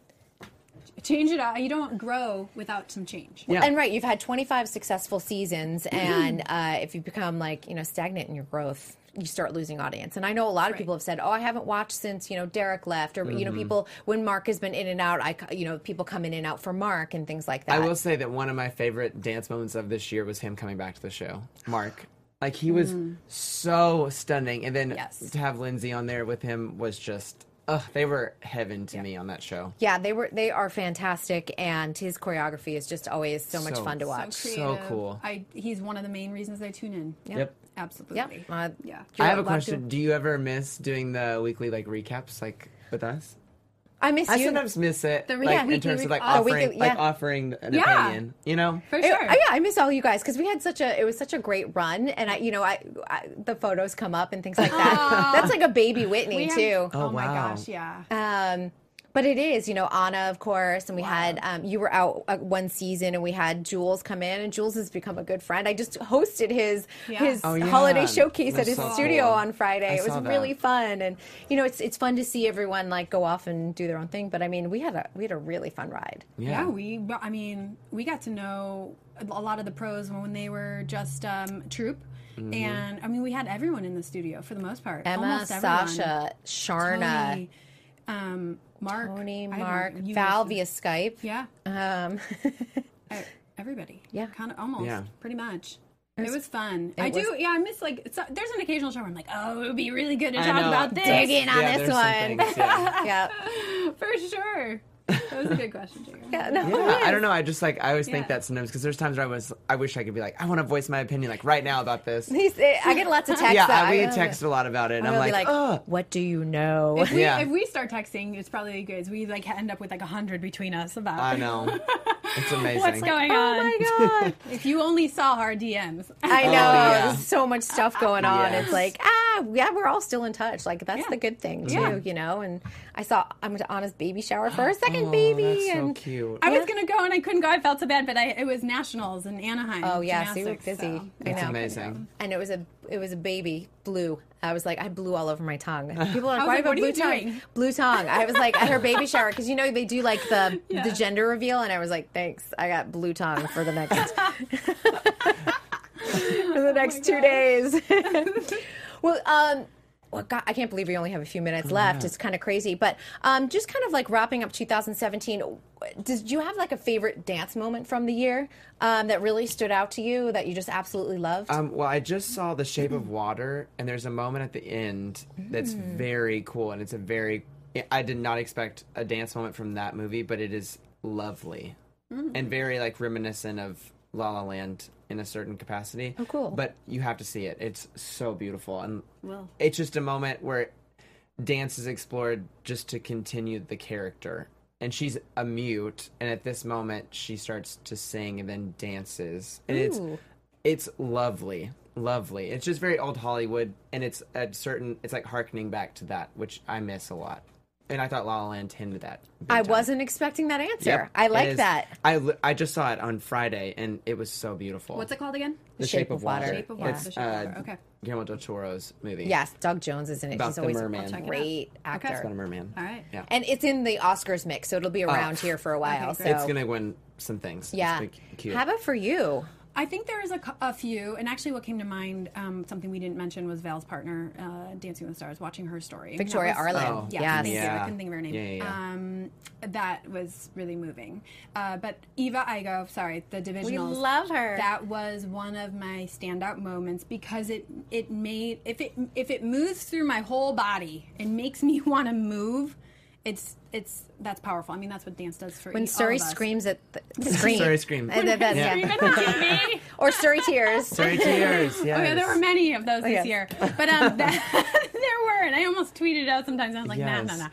change it up. You don't grow without some change. Yeah. And right, you've had 25 successful seasons, and uh, if you become like you know stagnant in your growth, you start losing audience. And I know a lot of Right. people have said, "Oh, I haven't watched since you know Derek left," or Mm-hmm. you know, people when Mark has been in and out, I you know people come in and out for Mark and things like that. I will say that one of my favorite dance moments of this year was him coming back to the show. Mark. Like he was so stunning. And then Yes. to have Lindsay on there with him was just ugh, they were heaven to me on that show. Yeah, they were they are fantastic, and his choreography is just always so much So- fun to watch. So Creative. cool. I he's one of the main reasons I tune in. Yep. Absolutely. yeah, uh, Yeah. I have a allowed to- question. Do you ever miss doing the weekly like recaps like with us? I miss you. I you. sometimes miss it, The like yeah, in weekly terms of like week- oh, offering, weekly- like offering an Yeah. opinion. You know, For sure. oh, yeah, I miss all you guys because we had such a it was such a great run, and I you know I, I the photos come up and things like that. That's like a baby Witney We have- too. Oh, my wow. gosh, yeah. Um, but it is, you know, Anna, of course, and we had um, you were out uh, one season, and we had Jules come in, and Jules has become a good friend. I just hosted his Yeah. his Oh, yeah. holiday showcase That's at his so studio cool. on Friday. I it was that. really fun, and you know, it's it's fun to see everyone like go off and do their own thing. But I mean, we had a we had a really fun ride. Yeah, we. I mean, we got to know a lot of the pros when they were just um, troop, Mm-hmm. and I mean, we had everyone in the studio for the most part. Emma, Almost everyone. Sasha, Sharna, Tony, um, Mark, Tony, I don't know, Mark, you Val guys- via Skype. Yeah, Um, uh, everybody. Yeah. kind of almost. Yeah. pretty much. It was, fun. it I do. Yeah, I miss like. It's, there's an occasional show where I'm like, oh, it would be really good to I talk know. about this. dig in on Yeah, this one. things, yeah. yeah. for sure. That was a good question, Jacob. Yeah, no, Yeah, I don't know. I just like I always think Yeah. that sometimes because there's times where I was I wish I could be like I want to voice my opinion like right now about this. He's, I get lots of texts. yeah, that I, we I- text a lot about it, and I'm like, like, oh, what do you know? If we, Yeah. if we start texting, it's probably good. We like end up with like a hundred between us about I know, it's amazing. what's going on. oh my god! If you only saw our DMs, I know yeah. there's so much stuff going on. Yes. It's like ah, yeah, we're all still in touch. Like that's Yeah. the good thing too, Yeah. you know. And I saw I went to Anna's baby shower for her second Oh, baby, that's so and cute. I was gonna go and I couldn't go. I felt so bad, but I, it was nationals in Anaheim. Oh, yeah, so you were busy. so- I it's know. amazing. and it was a it was a baby blue. I was like, I blew all over my tongue. People are like, why like, do you have a what are blue you tongue? doing? Blue tongue. I was like at her baby shower because you know they do like the Yeah. the gender reveal, and I was like, thanks, I got blue tongue for the next for the next two days. Well, um. Well, God, I can't believe we only have a few minutes left. It's kind of crazy, but um, just kind of like wrapping up 2017. Did you have like a favorite dance moment from the year um, that really stood out to you that you just absolutely loved? Um, well, I just saw The Shape of Water, and there's a moment at the end that's Mm. very cool, and it's a very. I did not expect a dance moment from that movie, but it is lovely Mm. and very like reminiscent of La La Land in a certain capacity. Oh, cool. But you have to see it; it's so beautiful, and Well. it's just a moment where dance is explored just to continue the character. And she's a mute, and at this moment, she starts to sing and then dances, and it's it's lovely. Lovely. It's just very old hollywood. And it's a certain it's like harkening back to that which i miss a lot and i thought la la land hinted that I time. wasn't expecting that answer. Yep, I like is. that. I, I just saw it on friday and it was so beautiful What's it called again? the shape, of water, Shape of Water. it's The Shape of uh, Water, okay. guillermo del toro's movie Yes, Doug Jones is in it. About He's the always merman. a Check it out. great actor. Okay. about a merman All right. yeah And it's in the Oscars mix, so it'll be around here for a while. Okay, so it's gonna win some things yeah. gonna be cute How about for you? I think there is a, a few, and actually, what came to mind, um, something we didn't mention was Val's partner, uh, Dancing with the Stars, watching her story. Victoria That was- Arlen. Oh, Yeah, Yes. thank you. I Yeah. couldn't think of her name. Yeah, yeah, yeah. Um, that was really moving. Uh, but Eva Igo, sorry, the divisionals. We love her. That was one of my standout moments because it it made if it if it moves through my whole body and makes me want to move. It's it's that's powerful. I mean, that's what dance does for you. When all Surrey of us. scream at the scream. Surrey scream. That- that's- Yeah. Scream at the TV. Or Surrey tears. Sorry, tears. Yes. Oh yeah, there were many of those this yes. year, but um, that, there were, and I almost tweeted out sometimes. I was like, nah, Yes. nah, nah.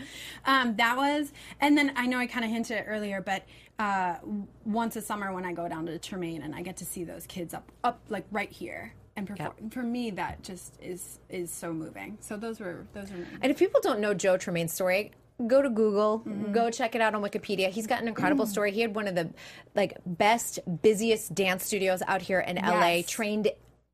Um, that was, and then I know I kind of hinted it earlier, but uh, once a summer when I go down to Tremaine and I get to see those kids up, up like right here. And perform. for me, that just is is so moving. So those were those were. And if people don't know Joe Tremaine's story, go to Google, Mm-hmm. go check it out on Wikipedia. He's got an incredible Mm. story. He had one of the like best, busiest dance studios out here in LA. Trained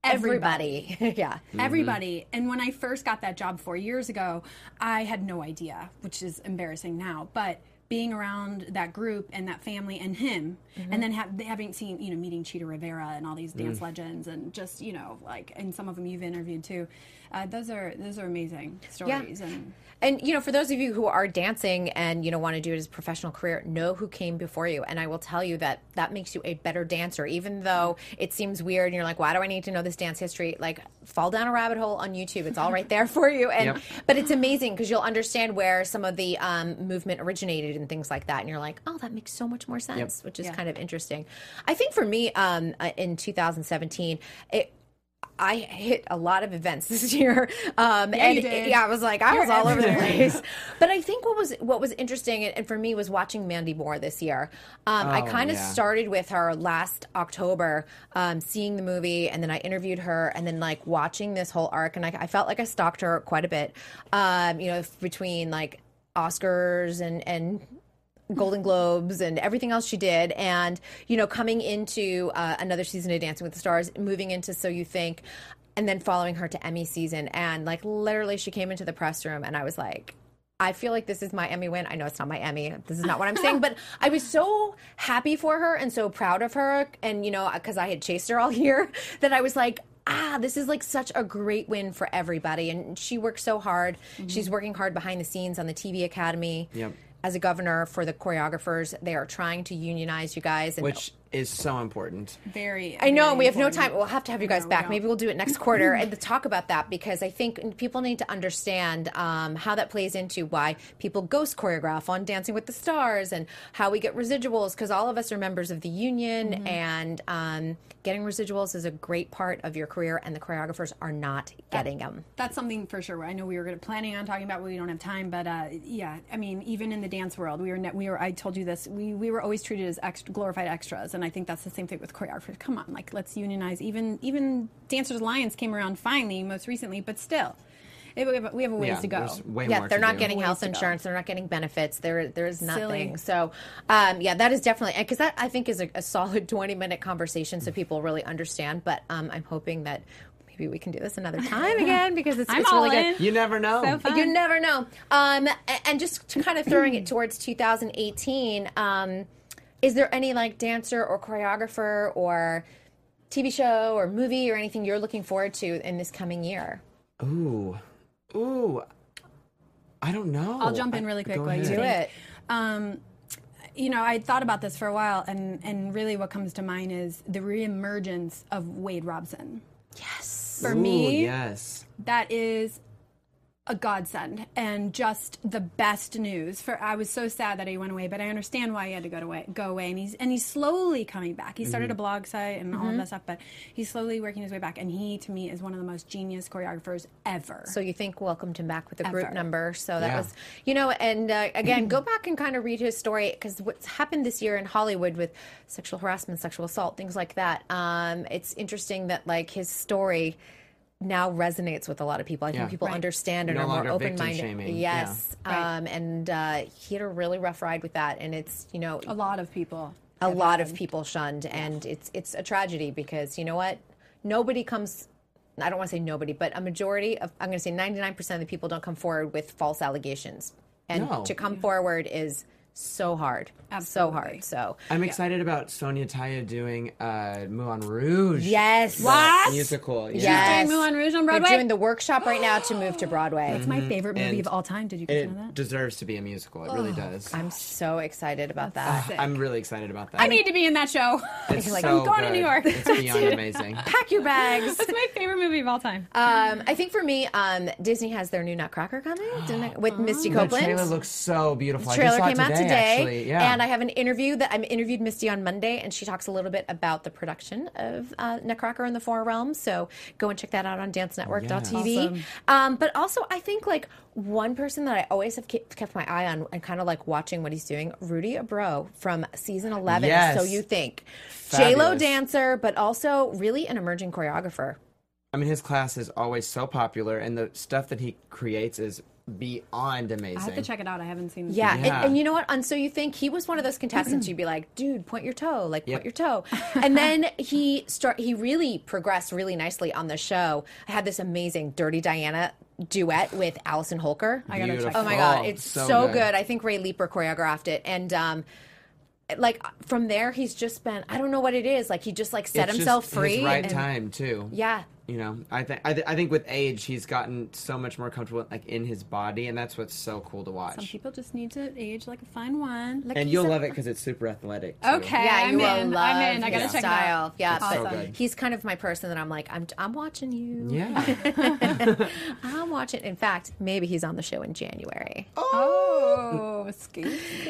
everybody. yeah. everybody. And when I first got that job four years ago, I had no idea, which is embarrassing now. But being around that group and that family and him, and then have, having seen, you know, meeting Chita Rivera and all these dance legends, and just, you know, like, and some of them you've interviewed too. Uh, those are those are amazing stories. And And you know, for those of you who are dancing and you know want to do it as a professional career, know who came before you. And I will tell you that that makes you a better dancer, even though it seems weird. And you're like, why do I need to know this dance history? Like, fall down a rabbit hole on YouTube. It's all right there for you. And Yep. but it's amazing because you'll understand where some of the um, movement originated and things like that. And you're like, oh, that makes so much more sense, which is Yeah. kind of interesting. I think for me, um, uh, in 2017, it I hit a lot of events this year, um, and you did. yeah, I was like, I You're was all over the place. But I think what was what was interesting, and, and for me, was watching Mandy Moore this year. Um, I Oh, kind of yeah. started with her last October, um, seeing the movie, and then I interviewed her, and then like watching this whole arc, and I, I felt like I stalked her quite a bit. Um, you know, between like Oscars and and Golden Globes and everything else she did, and you know, coming into uh, another season of Dancing with the Stars, moving into So You Think, and then following her to Emmy season, and like literally, she came into the press room, and I was like. I feel like this is my Emmy win. I know it's not my Emmy. This is not what I'm saying, but I was so happy for her and so proud of her. And, you know, because I had chased her all year, that I was like, ah, this is like such a great win for everybody. And she worked so hard. She's working hard behind the scenes on the TV Academy Yep. As a governor for the choreographers. They are trying to unionize you guys. And which is so important. Very. I know very we have no time. We'll have to have you guys No, back. don't. Maybe we'll do it next quarter and to talk about that because I think people need to understand um, how that plays into why people ghost choreograph on Dancing with the Stars and how we get residuals because all of us are members of the union Mm-hmm. and um, getting residuals is a great part of your career and the choreographers are not getting them. That's something for sure. I know we were planning on talking about. but We don't have time, but uh, yeah, I mean, even in the dance world, we were ne- we were. I told you this. We we were always treated as extra, glorified extras, and I think that's the same thing with choreographers. Come on, like let's unionize. Even even Dancers Alliance came around finally, most recently, but still, it, we, have, a- we have a ways yeah, to go. way yeah, they're not do. getting health insurance. They're not getting benefits. There, there is nothing. Silly. So, um, yeah, that is definitely because that I think is a, a solid twenty minute conversation, so people really understand. But um, I'm hoping that maybe we can do this another time again because it's, I'm it's all really in. good. You never know. So fun. You never know. Um, and just to kind of throwing it towards 2018, um, is there any like dancer or choreographer or TV show or movie or anything you're looking forward to in this coming year? Ooh, ooh. I don't know. I'll jump in really quick go while you. Do it. Um, you know, I thought about this for a while, and and really, what comes to mind is the reemergence of Wade Robson. Yes. For Ooh, me, yes. that is a godsend and just the best news. For I was so sad that he went away, but I understand why he had to go away. Go away, and he's and he's slowly coming back. He started a blog site and all of that stuff, but he's slowly working his way back. And he, to me, is one of the most genius choreographers ever. So you think welcomed him back with a group number. So that Yeah. was, you know, and uh, again, go back and kind of read his story because what's happened this year in Hollywood with sexual harassment, sexual assault, things like that. Um, it's interesting that like his story now resonates with a lot of people. I think Yeah. people Right. understand and No are more open minded. Yes. Yeah. Um, and uh, he had a really rough ride with that. And it's, you know, a lot of people. a lot had- of people shunned and it's it's a tragedy because you know what nobody comes i don't want to say nobody but a majority of i'm going to say 99% of the people don't come forward with false allegations and No. to come forward is so hard so hard so I'm excited about Sonya Tayeh doing uh, Moulin Rouge. yes What? Musical. Yeah. yes doing Moulin Rouge on Broadway. They're Broadway? doing the workshop right now to move to broadway It's my favorite movie And of all time. Did you guys know that? It deserves to be a musical. It really does. i'm so excited about that sick. I'm really excited about that. I need to be in that show. it's like, so I'm going to New. York. It's beyond amazing. pack your bags That's my favorite movie of all time. um, I think for me, um, Disney has their new Nutcracker coming with Misty The Copeland. trailer looks so beautiful. I trailer just saw came it out today, today, Actually. Yeah. and I have an interview that I'm interviewed Misty on Monday, and she talks a little bit about the production of uh, Nutcracker in the Four Realms. So go and check that out on DanceNetwork.tv. Awesome. Um, but also, I think like one person that I always have kept, my eye on and kind of like watching what he's doing, Rudy Abreu from season eleven. Yes. So you think J Lo dancer, but also really an emerging choreographer. I mean, his class is always so popular, and the stuff that he creates is beyond amazing. I have to check it out. I haven't seen. Yeah, Yeah. And, and you know what? And so you think he was one of those contestants? You'd be like, dude, point your toe, like Yep. point your toe. And then he start. He really progressed really nicely on the show. I had this amazing "Dirty Diana" duet with Allison Holker. I gotta check Oh my god, it's so, so good. good. I think Ray Leeper choreographed it, and um, like from there, he's just been. I don't know what it is. Like he just like set It's himself just free. His right and- time too. Yeah. You know, I think I, th- I think with age, he's gotten so much more comfortable like in his body, and that's what's so cool to watch. Some people just need to age like a fine wine. Like and you'll a- love it because it's super athletic. too. Okay, Yeah, I'm you will in. love I'm in. I gotta his check style. it out. Yeah, It's so good. he's kind of my person that I'm like, I'm I'm watching you. Yeah. I'm watching. In fact, maybe he's on the show in January. Oh, scoop.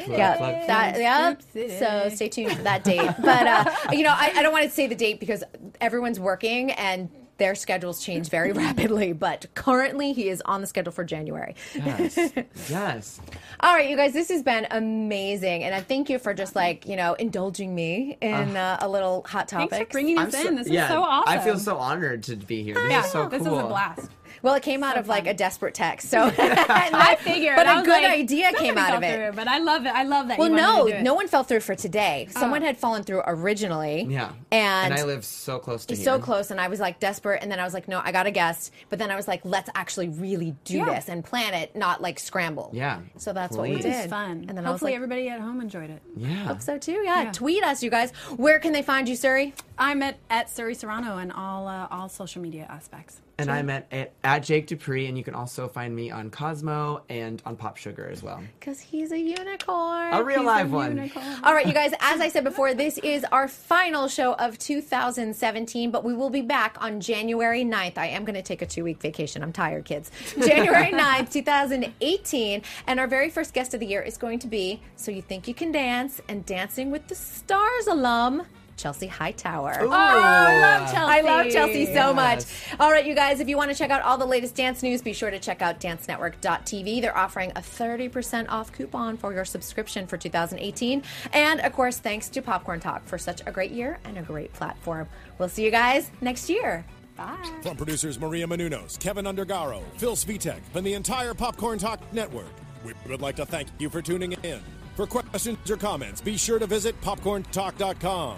yeah, plug. that, yep. So stay tuned for that date. But uh, you know, I, I don't want to say the date because everyone's working and their schedules change very rapidly, but currently he is on the schedule for January. Yes. yes. All right, you guys, this has been amazing, and I thank you for just like you know indulging me in uh, a little hot topic. Thanks for bringing us in. this is so awesome. I feel so honored to be here. This yeah, is so this cool. is a blast. Well, it came out of like a desperate text, so I figured, but I a good like, idea came out of it. through, but I love it. I love that. Well, you no, to do it. no one fell through for today. Someone Oh. had fallen through originally. Yeah. and, I live so close to here. so close, and I was like desperate, and then I was like, no, I got a guest, but then I was like, let's actually really do Yeah. this and plan it, not like scramble. Yeah. So that's what we did. It was fun. And then I was hopefully like, everybody at home enjoyed it. Yeah. hope so too. Yeah. Yeah. Tweet us, you guys. Where can they find you, Suri? I'm at at Suri Serrano in all uh, all social media aspects. And I'm at, at, at Jake Dupree, and you can also find me on Cosmo and on Pop Sugar as well. Because he's a unicorn. A real live one. Unicorn. All right, you guys, as I said before, this is our final show of 2017, but we will be back on January 9th. I am going to take a two week vacation. I'm tired, kids. January 9th, 2018. And our very first guest of the year is going to be So You Think You Can Dance and Dancing with the Stars alum. Chelsea Hightower. Oh, I love Chelsea. I love Chelsea so much. All right, you guys, if you want to check out all the latest dance news, be sure to check out dancenetwork.tv. They're offering a 30% off coupon for your subscription for 2018. And of course, thanks to Popcorn Talk for such a great year and a great platform. We'll see you guys next year. Bye. From producers Maria Menounos, Kevin Undergaro, Phil Svitek, and the entire Popcorn Talk Network, we would like to thank you for tuning in. For questions or comments, be sure to visit popcorntalk.com.